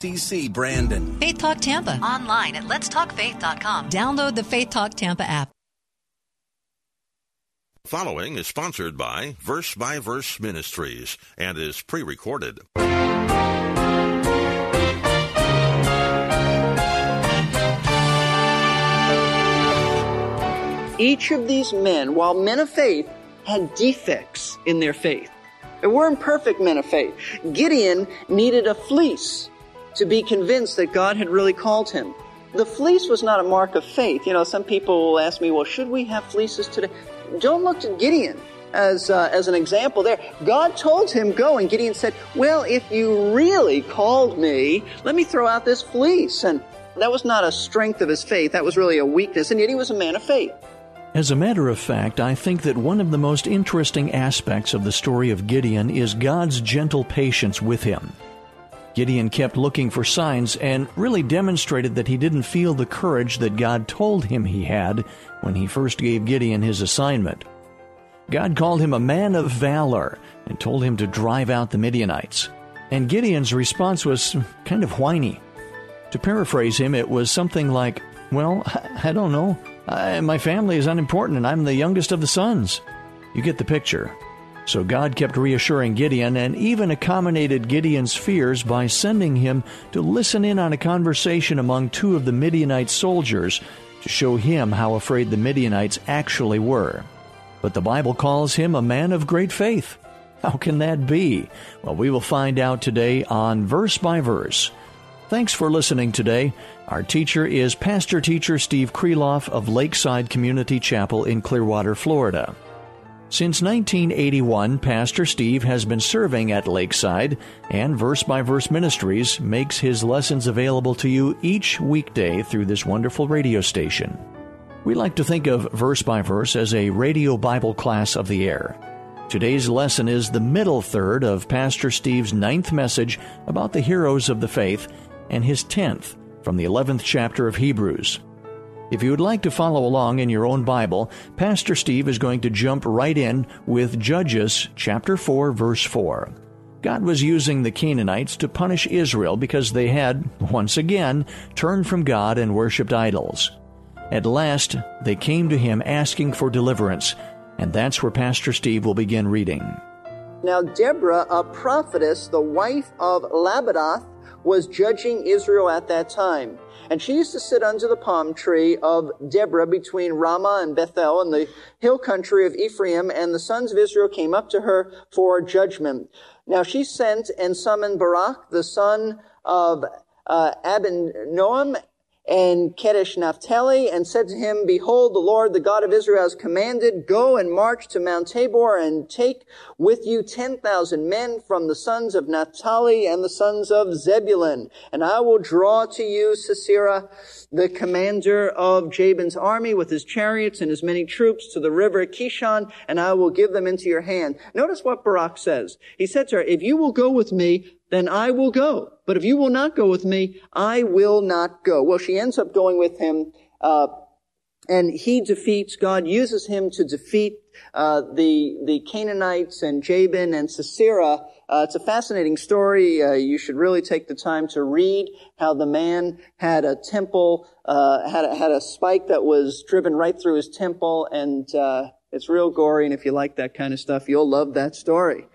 DC Brandon. Faith Talk Tampa. Online at letstalkfaith.com. Download the Faith Talk Tampa app. Following is sponsored by Verse by Verse Ministries and is pre recorded. Each of these men, while men of faith, had defects in their faith. They weren't perfect men of faith. Gideon needed a fleece to be convinced that God had really called him. The fleece was not a mark of faith. You know, some people will ask me, well, should we have fleeces today? Don't look to Gideon as, uh, as an example there. God told him, go, and Gideon said, well, if you really called me, let me throw out this fleece. And that was not a strength of his faith. That was really a weakness. And yet he was a man of faith. As a matter of fact, I think that one of the most interesting aspects of the story of Gideon is God's gentle patience with him. Gideon kept looking for signs and really demonstrated that he didn't feel the courage that God told him he had when he first gave Gideon his assignment. God called him a man of valor and told him to drive out the Midianites. And Gideon's response was kind of whiny. To paraphrase him, it was something like, Well, I don't know. I, my family is unimportant and I'm the youngest of the sons. You get the picture. So God kept reassuring Gideon and even accommodated Gideon's fears by sending him to listen in on a conversation among two of the Midianite soldiers to show him how afraid the Midianites actually were. But the Bible calls him a man of great faith. How can that be? Well, we will find out today on Verse by Verse. Thanks for listening today. Our teacher is Pastor Teacher Steve Kreloff of Lakeside Community Chapel in Clearwater, Florida. Since 1981, Pastor Steve has been serving at Lakeside, and Verse by Verse Ministries makes his lessons available to you each weekday through this wonderful radio station. We like to think of Verse by Verse as a radio Bible class of the air. Today's lesson is the middle third of Pastor Steve's ninth message about the heroes of the faith and his tenth from the 11th chapter of Hebrews. If you would like to follow along in your own Bible, Pastor Steve is going to jump right in with Judges chapter 4 verse 4. God was using the Canaanites to punish Israel because they had, once again, turned from God and worshipped idols. At last, they came to him asking for deliverance, and that's where Pastor Steve will begin reading. Now, Deborah, a prophetess, the wife of Lapidoth, was judging Israel at that time. And she used to sit under the palm tree of Deborah between Ramah and Bethel in the hill country of Ephraim, and the sons of Israel came up to her for judgment. Now she sent and summoned Barak, the son of uh, Abinoam, and Kedesh Naphtali and said to him, Behold, the Lord, the God of Israel has commanded, go and march to Mount Tabor and take with you 10,000 men from the sons of Naphtali and the sons of Zebulun. And I will draw to you Sisera, the commander of Jabin's army with his chariots and his many troops to the river Kishon, and I will give them into your hand. Notice what Barak says. He said to her, if you will go with me, then I will go. But if you will not go with me, I will not go. Well, she ends up going with him, uh, and he defeats, God uses him to defeat uh, the, the Canaanites and Jabin and Sisera. Uh, it's a fascinating story. Uh, you should really take the time to read how the man had a temple, uh, had, a, had a spike that was driven right through his temple, and uh, it's real gory, and if you like that kind of stuff, you'll love that story.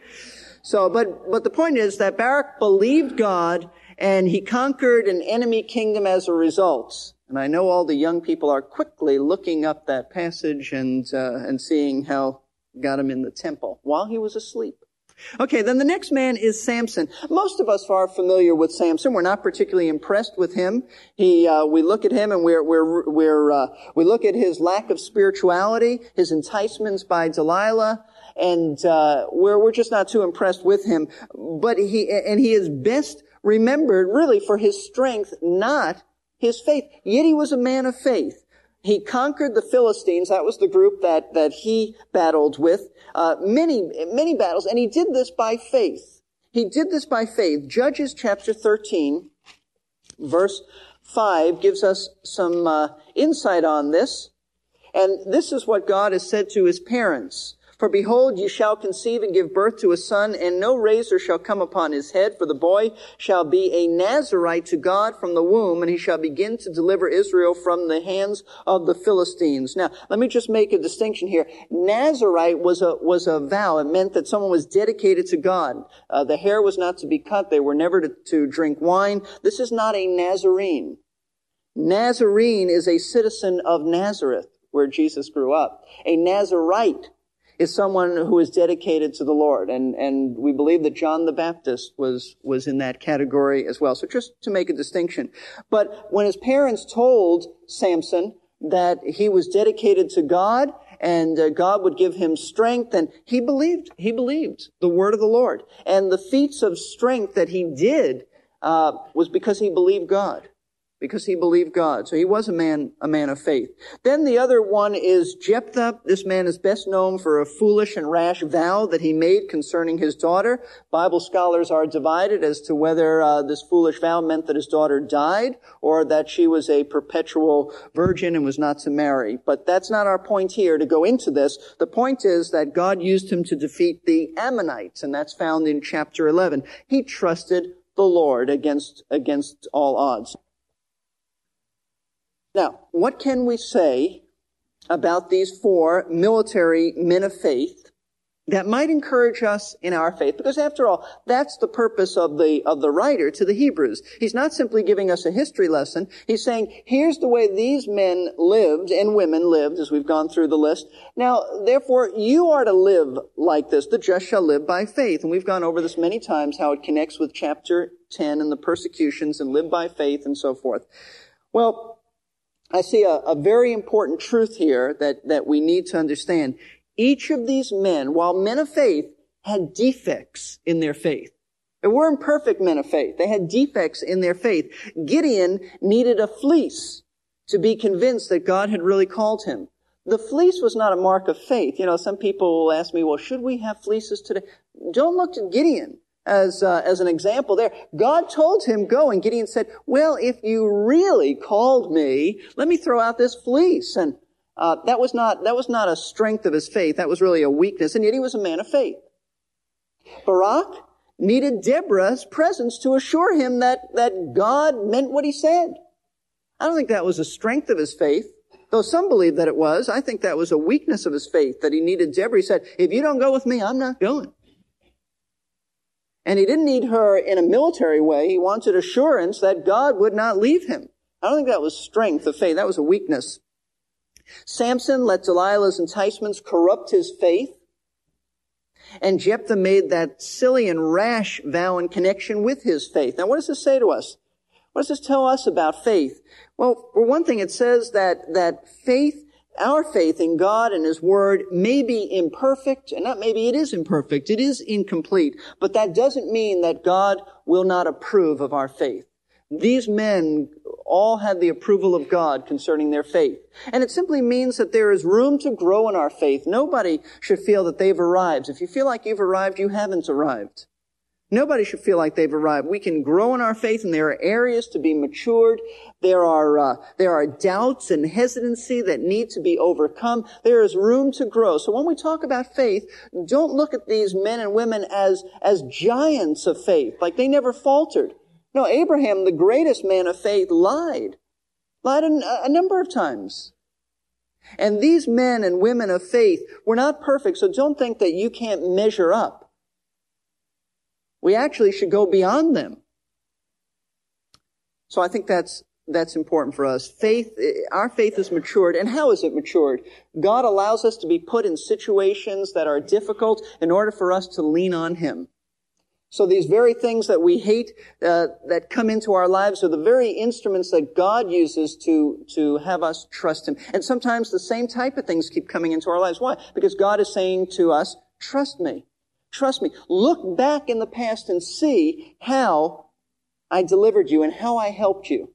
So, but, but the point is that Barak believed God and he conquered an enemy kingdom as a result. And I know all the young people are quickly looking up that passage and, uh, and seeing how got him in the temple while he was asleep. Okay, then the next man is Samson. Most of us are familiar with Samson. We're not particularly impressed with him. He, uh, we look at him and we're, we're, we're, uh, we look at his lack of spirituality, his enticements by Delilah, and uh, we're we're just not too impressed with him. But he and he is best remembered really for his strength, not his faith. Yet he was a man of faith. He conquered the Philistines. That was the group that, that he battled with. Uh, many, many battles. And he did this by faith. He did this by faith. Judges chapter 13, verse 5 gives us some uh, insight on this. And this is what God has said to his parents. For behold, you shall conceive and give birth to a son, and no razor shall come upon his head, for the boy shall be a Nazarite to God from the womb, and he shall begin to deliver Israel from the hands of the Philistines. Now, let me just make a distinction here. Nazarite was a, was a vow. It meant that someone was dedicated to God. Uh, the hair was not to be cut. They were never to, to drink wine. This is not a Nazarene. Nazarene is a citizen of Nazareth, where Jesus grew up. A Nazarite is someone who is dedicated to the Lord. And, and we believe that John the Baptist was, was in that category as well. So just to make a distinction. But when his parents told Samson that he was dedicated to God and uh, God would give him strength and he believed, he believed the word of the Lord. And the feats of strength that he did, uh, was because he believed God because he believed God. So he was a man, a man of faith. Then the other one is Jephthah. This man is best known for a foolish and rash vow that he made concerning his daughter. Bible scholars are divided as to whether uh, this foolish vow meant that his daughter died or that she was a perpetual virgin and was not to marry. But that's not our point here to go into this. The point is that God used him to defeat the Ammonites, and that's found in chapter 11. He trusted the Lord against, against all odds. Now, what can we say about these four military men of faith that might encourage us in our faith? Because after all, that's the purpose of the, of the writer to the Hebrews. He's not simply giving us a history lesson. He's saying, here's the way these men lived and women lived as we've gone through the list. Now, therefore, you are to live like this. The just shall live by faith. And we've gone over this many times, how it connects with chapter 10 and the persecutions and live by faith and so forth. Well, I see a, a very important truth here that, that we need to understand. Each of these men, while men of faith, had defects in their faith. They weren't perfect men of faith. They had defects in their faith. Gideon needed a fleece to be convinced that God had really called him. The fleece was not a mark of faith. You know, some people will ask me, well, should we have fleeces today? Don't look to Gideon as, uh, as an example there. God told him, go, and Gideon said, well, if you really called me, let me throw out this fleece. And uh, that was not that was not a strength of his faith. That was really a weakness, and yet he was a man of faith. Barak needed Deborah's presence to assure him that, that God meant what he said. I don't think that was a strength of his faith. Though some believe that it was, I think that was a weakness of his faith that he needed Deborah. He said, if you don't go with me, I'm not going. And he didn't need her in a military way. He wanted assurance that God would not leave him. I don't think that was strength of faith. That was a weakness. Samson let Delilah's enticements corrupt his faith. And Jephthah made that silly and rash vow in connection with his faith. Now, what does this say to us? What does this tell us about faith? Well, for one thing, it says that, that faith our faith in God and His Word may be imperfect, and not maybe it is imperfect, it is incomplete, but that doesn't mean that God will not approve of our faith. These men all had the approval of God concerning their faith. And it simply means that there is room to grow in our faith. Nobody should feel that they've arrived. If you feel like you've arrived, you haven't arrived. Nobody should feel like they've arrived. We can grow in our faith and there are areas to be matured. There are, uh, there are doubts and hesitancy that need to be overcome. There is room to grow. So when we talk about faith, don't look at these men and women as, as giants of faith, like they never faltered. No, Abraham, the greatest man of faith, lied. Lied a, a number of times. And these men and women of faith were not perfect, so don't think that you can't measure up. We actually should go beyond them. So I think that's that's important for us. Faith, our faith is matured. And how is it matured? God allows us to be put in situations that are difficult in order for us to lean on Him. So these very things that we hate, uh, that come into our lives are the very instruments that God uses to, to have us trust Him. And sometimes the same type of things keep coming into our lives. Why? Because God is saying to us, trust me. Trust me. Look back in the past and see how I delivered you and how I helped you.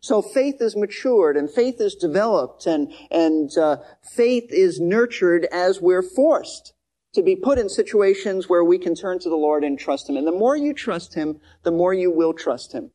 So faith is matured and faith is developed and, and uh, faith is nurtured as we're forced to be put in situations where we can turn to the Lord and trust Him. And the more you trust Him, the more you will trust Him.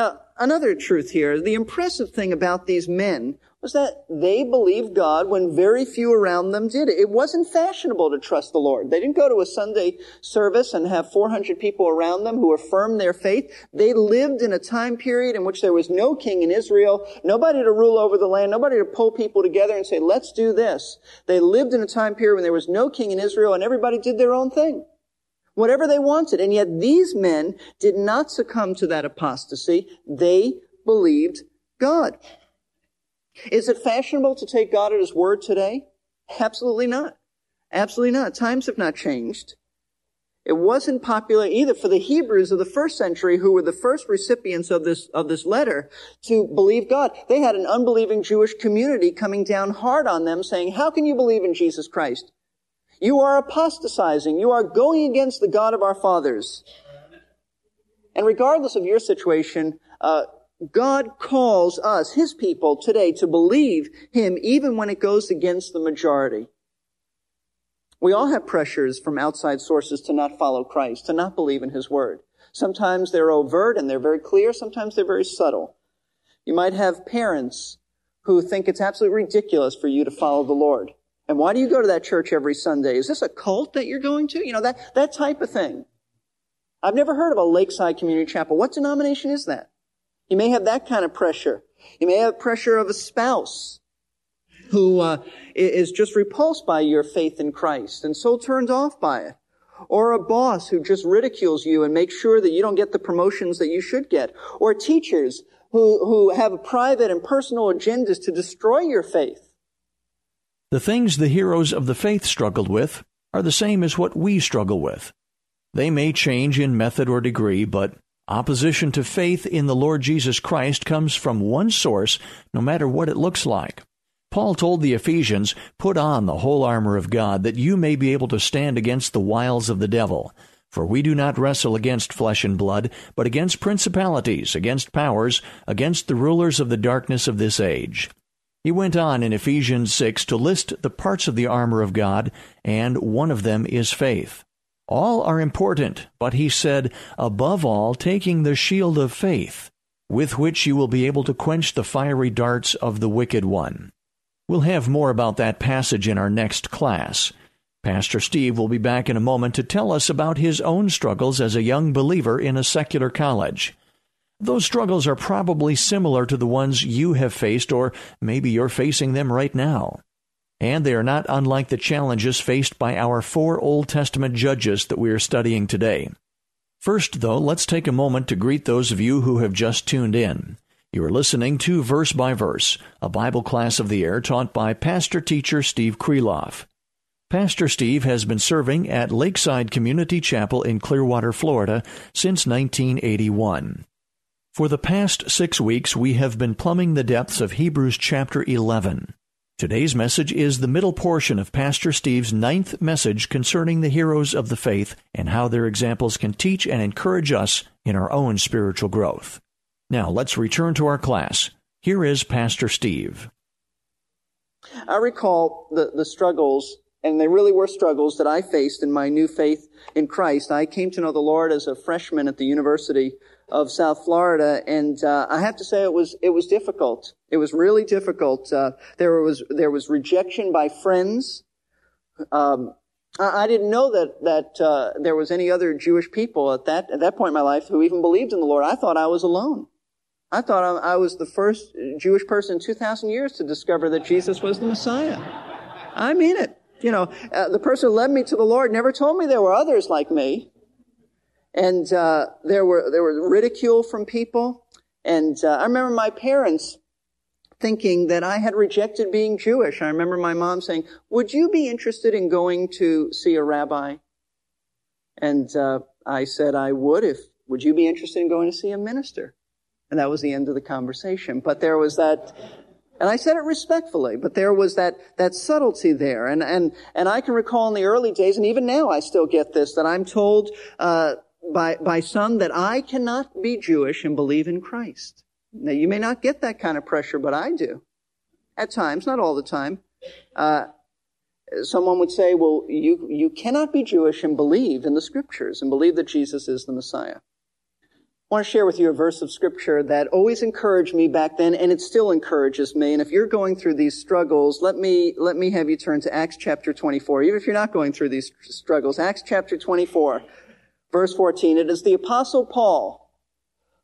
Now, another truth here, the impressive thing about these men was that they believed God when very few around them did it. It wasn't fashionable to trust the Lord. They didn't go to a Sunday service and have 400 people around them who affirmed their faith. They lived in a time period in which there was no king in Israel, nobody to rule over the land, nobody to pull people together and say, let's do this. They lived in a time period when there was no king in Israel and everybody did their own thing. Whatever they wanted. And yet these men did not succumb to that apostasy. They believed God. Is it fashionable to take God at His word today? Absolutely not. Absolutely not. Times have not changed. It wasn't popular either for the Hebrews of the first century who were the first recipients of this, of this letter to believe God. They had an unbelieving Jewish community coming down hard on them saying, how can you believe in Jesus Christ? You are apostatizing. You are going against the God of our fathers. And regardless of your situation, uh, God calls us, His people today, to believe Him even when it goes against the majority. We all have pressures from outside sources to not follow Christ, to not believe in His Word. Sometimes they're overt and they're very clear. Sometimes they're very subtle. You might have parents who think it's absolutely ridiculous for you to follow the Lord. And why do you go to that church every Sunday? Is this a cult that you're going to? You know, that, that type of thing. I've never heard of a Lakeside Community Chapel. What denomination is that? You may have that kind of pressure. You may have pressure of a spouse who uh, is just repulsed by your faith in Christ and so turned off by it. Or a boss who just ridicules you and makes sure that you don't get the promotions that you should get. Or teachers who, who have private and personal agendas to destroy your faith. The things the heroes of the faith struggled with are the same as what we struggle with. They may change in method or degree, but Opposition to faith in the Lord Jesus Christ comes from one source, no matter what it looks like. Paul told the Ephesians, Put on the whole armor of God, that you may be able to stand against the wiles of the devil. For we do not wrestle against flesh and blood, but against principalities, against powers, against the rulers of the darkness of this age. He went on in Ephesians 6 to list the parts of the armor of God, and one of them is faith. All are important, but he said, above all, taking the shield of faith, with which you will be able to quench the fiery darts of the wicked one. We'll have more about that passage in our next class. Pastor Steve will be back in a moment to tell us about his own struggles as a young believer in a secular college. Those struggles are probably similar to the ones you have faced, or maybe you're facing them right now and they are not unlike the challenges faced by our four Old Testament judges that we are studying today. First, though, let's take a moment to greet those of you who have just tuned in. You are listening to Verse by Verse, a Bible class of the air taught by pastor teacher Steve Kreloff. Pastor Steve has been serving at Lakeside Community Chapel in Clearwater, Florida since 1981. For the past six weeks, we have been plumbing the depths of Hebrews chapter 11. Today's message is the middle portion of Pastor Steve's ninth message concerning the heroes of the faith and how their examples can teach and encourage us in our own spiritual growth. Now, let's return to our class. Here is Pastor Steve. I recall the, the struggles, and they really were struggles that I faced in my new faith in Christ. I came to know the Lord as a freshman at the University of South Florida, and uh, I have to say it was it was difficult. It was really difficult. Uh, there was there was rejection by friends. Um, I, I, didn't know that that uh, there was any other Jewish people at that at that point in my life who even believed in the Lord. I thought I was alone. I thought I, I was the first Jewish person in two thousand years to discover that Jesus was the Messiah. I mean it. You know, uh, the person who led me to the Lord never told me there were others like me. And uh, there were there was ridicule from people. And uh, I remember my parents thinking that I had rejected being Jewish. I remember my mom saying, "Would you be interested in going to see a rabbi?" And uh, I said, "I would. If would you be interested in going to see a minister?" And that was the end of the conversation. But there was that and I said it respectfully, but there was that, that subtlety there. And, and, and I can recall in the early days, and even now I still get this, that I'm told, uh, by, by some that I cannot be Jewish and believe in Christ. Now, you may not get that kind of pressure, but I do. At times, not all the time. Uh, someone would say, well, you, you cannot be Jewish and believe in the scriptures and believe that Jesus is the Messiah. I want to share with you a verse of scripture that always encouraged me back then, and it still encourages me. And if you're going through these struggles, let me, let me have you turn to Acts chapter 24. Even if you're not going through these struggles, Acts chapter 24, verse 14. It is the apostle Paul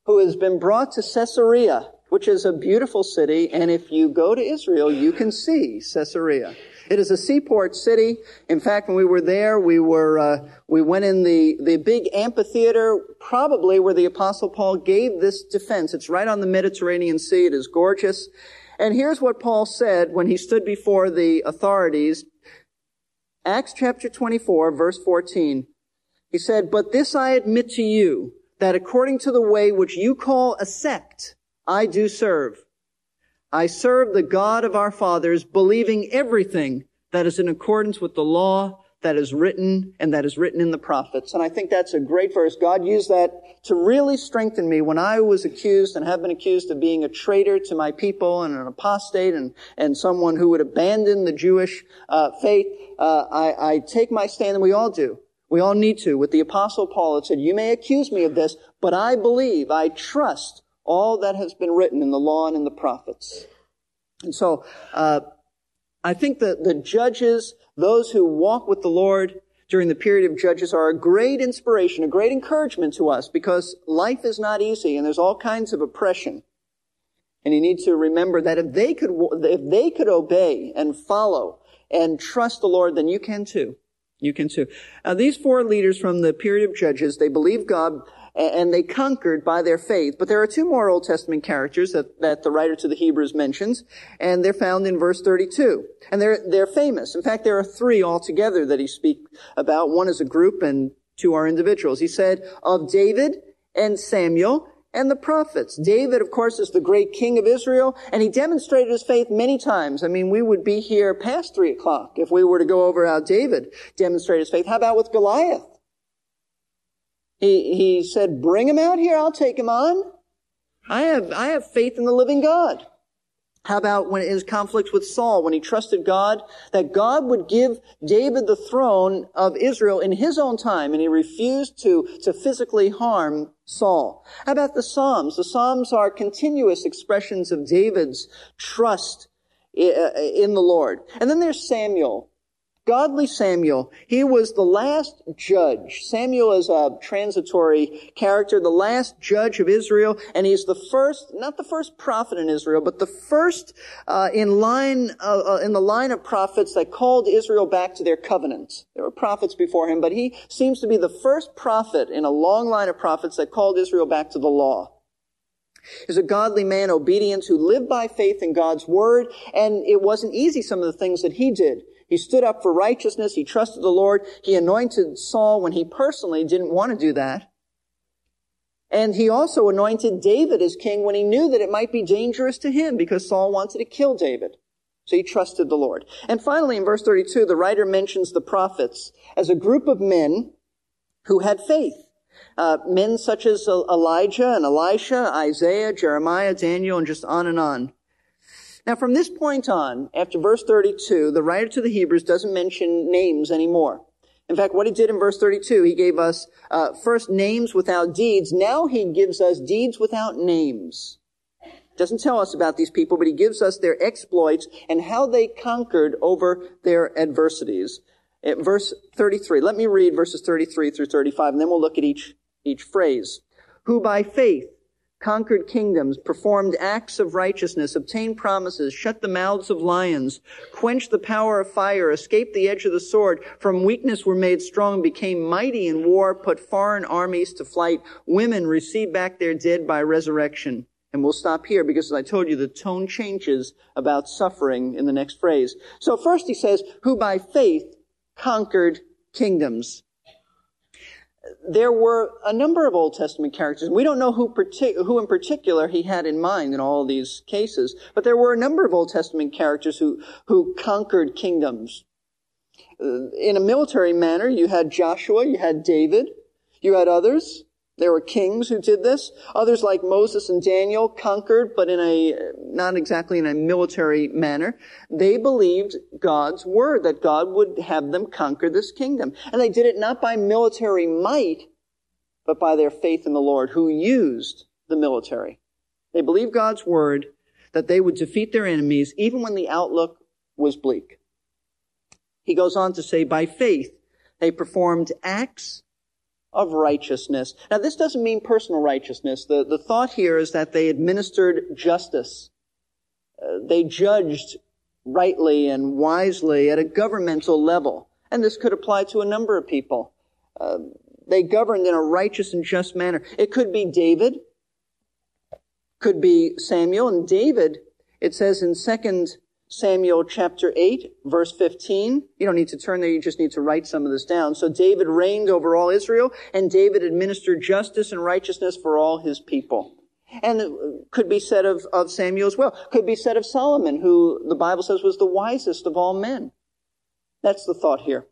who has been brought to Caesarea, which is a beautiful city. And if you go to Israel, you can see Caesarea. It is a seaport city. In fact, when we were there, we were uh, we went in the the big amphitheater, probably where the Apostle Paul gave this defense. It's right on the Mediterranean Sea. It is gorgeous. And here's what Paul said when he stood before the authorities. Acts chapter 24, verse 14. He said, But this I admit to you, that according to the way which you call a sect, I do serve. I serve the God of our fathers, believing everything that is in accordance with the law that is written and that is written in the prophets. And I think that's a great verse. God used that to really strengthen me when I was accused and have been accused of being a traitor to my people and an apostate and, and someone who would abandon the Jewish uh, faith. Uh, I, I take my stand, and we all do. We all need to. With the apostle Paul, it said, you may accuse me of this, but I believe, I trust all that has been written in the law and in the prophets. And so, uh, I think that the judges, those who walk with the Lord during the period of judges are a great inspiration, a great encouragement to us because life is not easy and there's all kinds of oppression. And you need to remember that if they could, if they could obey and follow and trust the Lord, then you can too. You can too. Uh, these four leaders from the period of Judges, they believed God and they conquered by their faith. But there are two more Old Testament characters that, that the writer to the Hebrews mentions, and they're found in verse 32. And they're, they're famous. In fact, there are three altogether that he speaks about. One is a group and two are individuals. He said, of David and Samuel and the prophets. David, of course, is the great king of Israel, and he demonstrated his faith many times. I mean, we would be here past three o'clock if we were to go over how David demonstrated his faith. How about with Goliath? He, he said, bring him out here, I'll take him on. I have, I have faith in the living God. How about when his conflicts with Saul, when he trusted God, that God would give David the throne of Israel in his own time, and he refused to, to physically harm Saul. How about the Psalms? The Psalms are continuous expressions of David's trust eh, eh, in the Lord. And then there's Samuel. Godly Samuel, he was the last judge. Samuel is a transitory character, the last judge of Israel, and he's the first, not the first prophet in Israel, but the first uh, in line uh, uh, in the line of prophets that called Israel back to their covenant. There were prophets before him, but he seems to be the first prophet in a long line of prophets that called Israel back to the law. He's a godly man, obedient, who lived by faith in God's word, and it wasn't easy some of the things that he did. He stood up for righteousness. He trusted the Lord. He anointed Saul when he personally didn't want to do that. And he also anointed David as king when he knew that it might be dangerous to him because Saul wanted to kill David. So he trusted the Lord. And finally, in verse 32, the writer mentions the prophets as a group of men who had faith. Uh, men such as Elijah and Elisha, Isaiah, Jeremiah, Daniel, and just on and on. Now, from this point on, after verse 32, the writer to the Hebrews doesn't mention names anymore. In fact, what he did in verse 32, he gave us uh, first names without deeds. Now he gives us deeds without names. Doesn't tell us about these people, but he gives us their exploits and how they conquered over their adversities. At verse 33, let me read verses 33 through 35, and then we'll look at each, each phrase. Who by faith conquered kingdoms, performed acts of righteousness, obtained promises, shut the mouths of lions, quenched the power of fire, escaped the edge of the sword, from weakness were made strong, became mighty in war, put foreign armies to flight, women received back their dead by resurrection. And we'll stop here because as I told you, the tone changes about suffering in the next phrase. So first he says, who by faith conquered kingdoms there were a number of Old Testament characters. We don't know who, partic- who in particular he had in mind in all these cases, but there were a number of Old Testament characters who, who conquered kingdoms. Uh, in a military manner, you had Joshua, you had David, You had others. There were kings who did this. Others like Moses and Daniel conquered, but in a, not exactly in a military manner. They believed God's word, that God would have them conquer this kingdom. And they did it not by military might, but by their faith in the Lord, who used the military. They believed God's word that they would defeat their enemies even when the outlook was bleak. He goes on to say, by faith, they performed acts of righteousness. Now, this doesn't mean personal righteousness. The, the thought here is that they administered justice. Uh, they judged rightly and wisely at a governmental level. And this could apply to a number of people. Uh, they governed in a righteous and just manner. It could be David, could be Samuel, and David, it says in second Samuel chapter 8, verse 15. You don't need to turn there, you just need to write some of this down. So David reigned over all Israel, and David administered justice and righteousness for all his people. And it could be said of, of Samuel as well. Could be said of Solomon, who the Bible says was the wisest of all men. That's the thought here.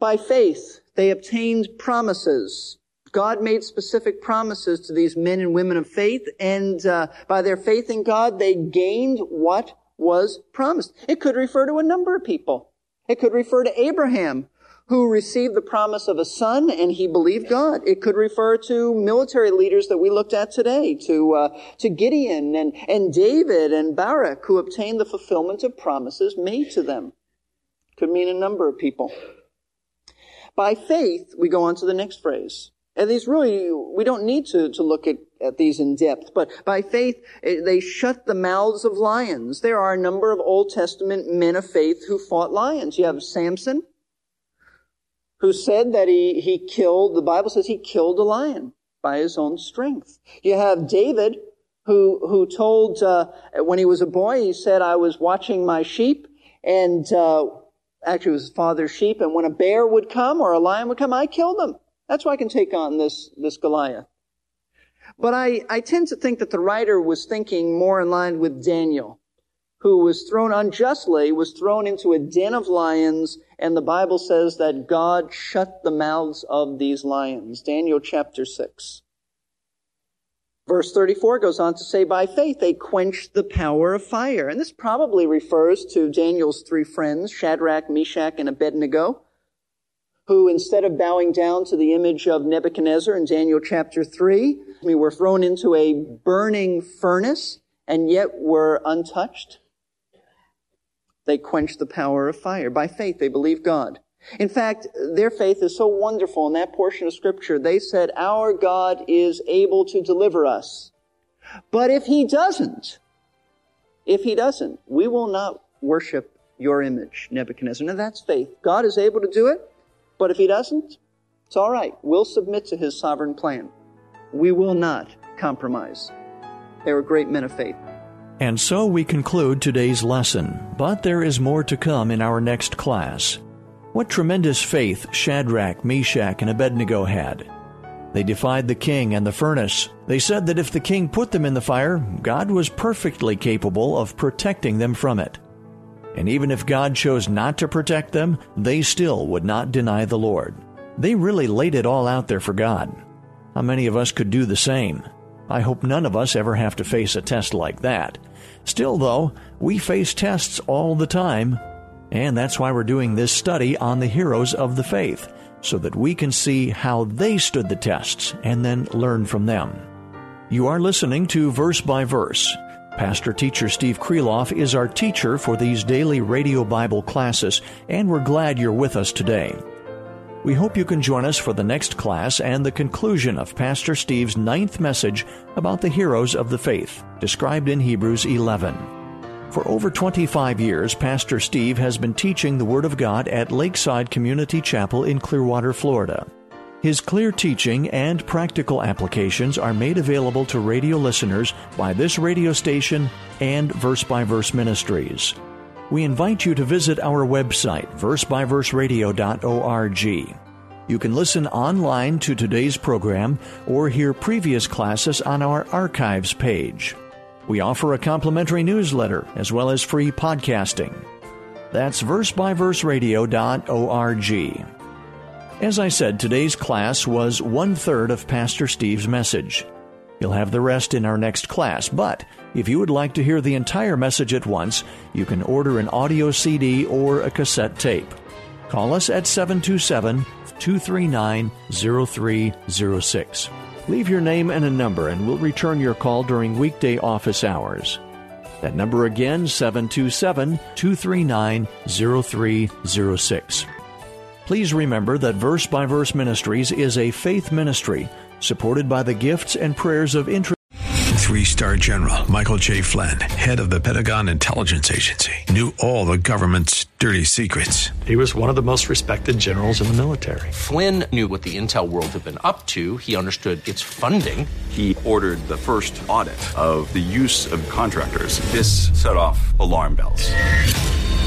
By faith, they obtained promises. God made specific promises to these men and women of faith, and uh, by their faith in God, they gained what was promised. It could refer to a number of people. It could refer to Abraham, who received the promise of a son and he believed God. It could refer to military leaders that we looked at today, to uh, to Gideon and and David and Barak, who obtained the fulfillment of promises made to them. Could mean a number of people. By faith, we go on to the next phrase. And these really, we don't need to, to look at, at these in depth, but by faith, eh, they shut the mouths of lions. There are a number of Old Testament men of faith who fought lions. You have Samson, who said that he, he killed, the Bible says he killed a lion by his own strength. You have David, who, who told, uh, when he was a boy, he said, I was watching my sheep, and, uh, actually it was his father's sheep, and when a bear would come or a lion would come, I killed them. That's why I can take on this, this Goliath. But I, I tend to think that the writer was thinking more in line with Daniel, who was thrown unjustly, was thrown into a den of lions, and the Bible says that God shut the mouths of these lions. Daniel chapter 6. Verse 34 goes on to say, by faith they quenched the power of fire. And this probably refers to Daniel's three friends, Shadrach, Meshach, and Abednego, who instead of bowing down to the image of Nebuchadnezzar in Daniel chapter 3, we were thrown into a burning furnace and yet were untouched. They quenched the power of fire. By faith, they believed God. In fact, their faith is so wonderful in that portion of scripture. They said, our God is able to deliver us. But if he doesn't, if he doesn't, we will not worship your image, Nebuchadnezzar. Now that's faith. God is able to do it. But if he doesn't, it's all right. We'll submit to his sovereign plan. We will not compromise. They were great men of faith. And so we conclude today's lesson, but there is more to come in our next class. What tremendous faith Shadrach, Meshach, and Abednego had. They defied the king and the furnace. They said that if the king put them in the fire, God was perfectly capable of protecting them from it. And even if God chose not to protect them, they still would not deny the Lord. They really laid it all out there for God. How many of us could do the same? I hope none of us ever have to face a test like that. Still, though, we face tests all the time, and that's why we're doing this study on the heroes of the faith, so that we can see how they stood the tests and then learn from them. You are listening to Verse by Verse Pastor teacher Steve Kreloff is our teacher for these daily radio Bible classes, and we're glad you're with us today. We hope you can join us for the next class and the conclusion of Pastor Steve's ninth message about the heroes of the faith, described in Hebrews 11. For over 25 years, Pastor Steve has been teaching the Word of God at Lakeside Community Chapel in Clearwater, Florida. His clear teaching and practical applications are made available to radio listeners by this radio station and Verse by Verse Ministries. We invite you to visit our website, versebyverseradio.org. You can listen online to today's program or hear previous classes on our archives page. We offer a complimentary newsletter as well as free podcasting. That's versebyverseradio.org. As I said, today's class was one third of Pastor Steve's message. You'll have the rest in our next class, but if you would like to hear the entire message at once, you can order an audio CD or a cassette tape. Call us at 727 239 0306. Leave your name and a number, and we'll return your call during weekday office hours. That number again, 727 239 0306. Please remember that Verse by Verse Ministries is a faith ministry supported by the gifts and prayers of interest. Three star general Michael J. Flynn, head of the Pentagon Intelligence Agency, knew all the government's dirty secrets. He was one of the most respected generals in the military. Flynn knew what the intel world had been up to, he understood its funding. He ordered the first audit of the use of contractors. This set off alarm bells.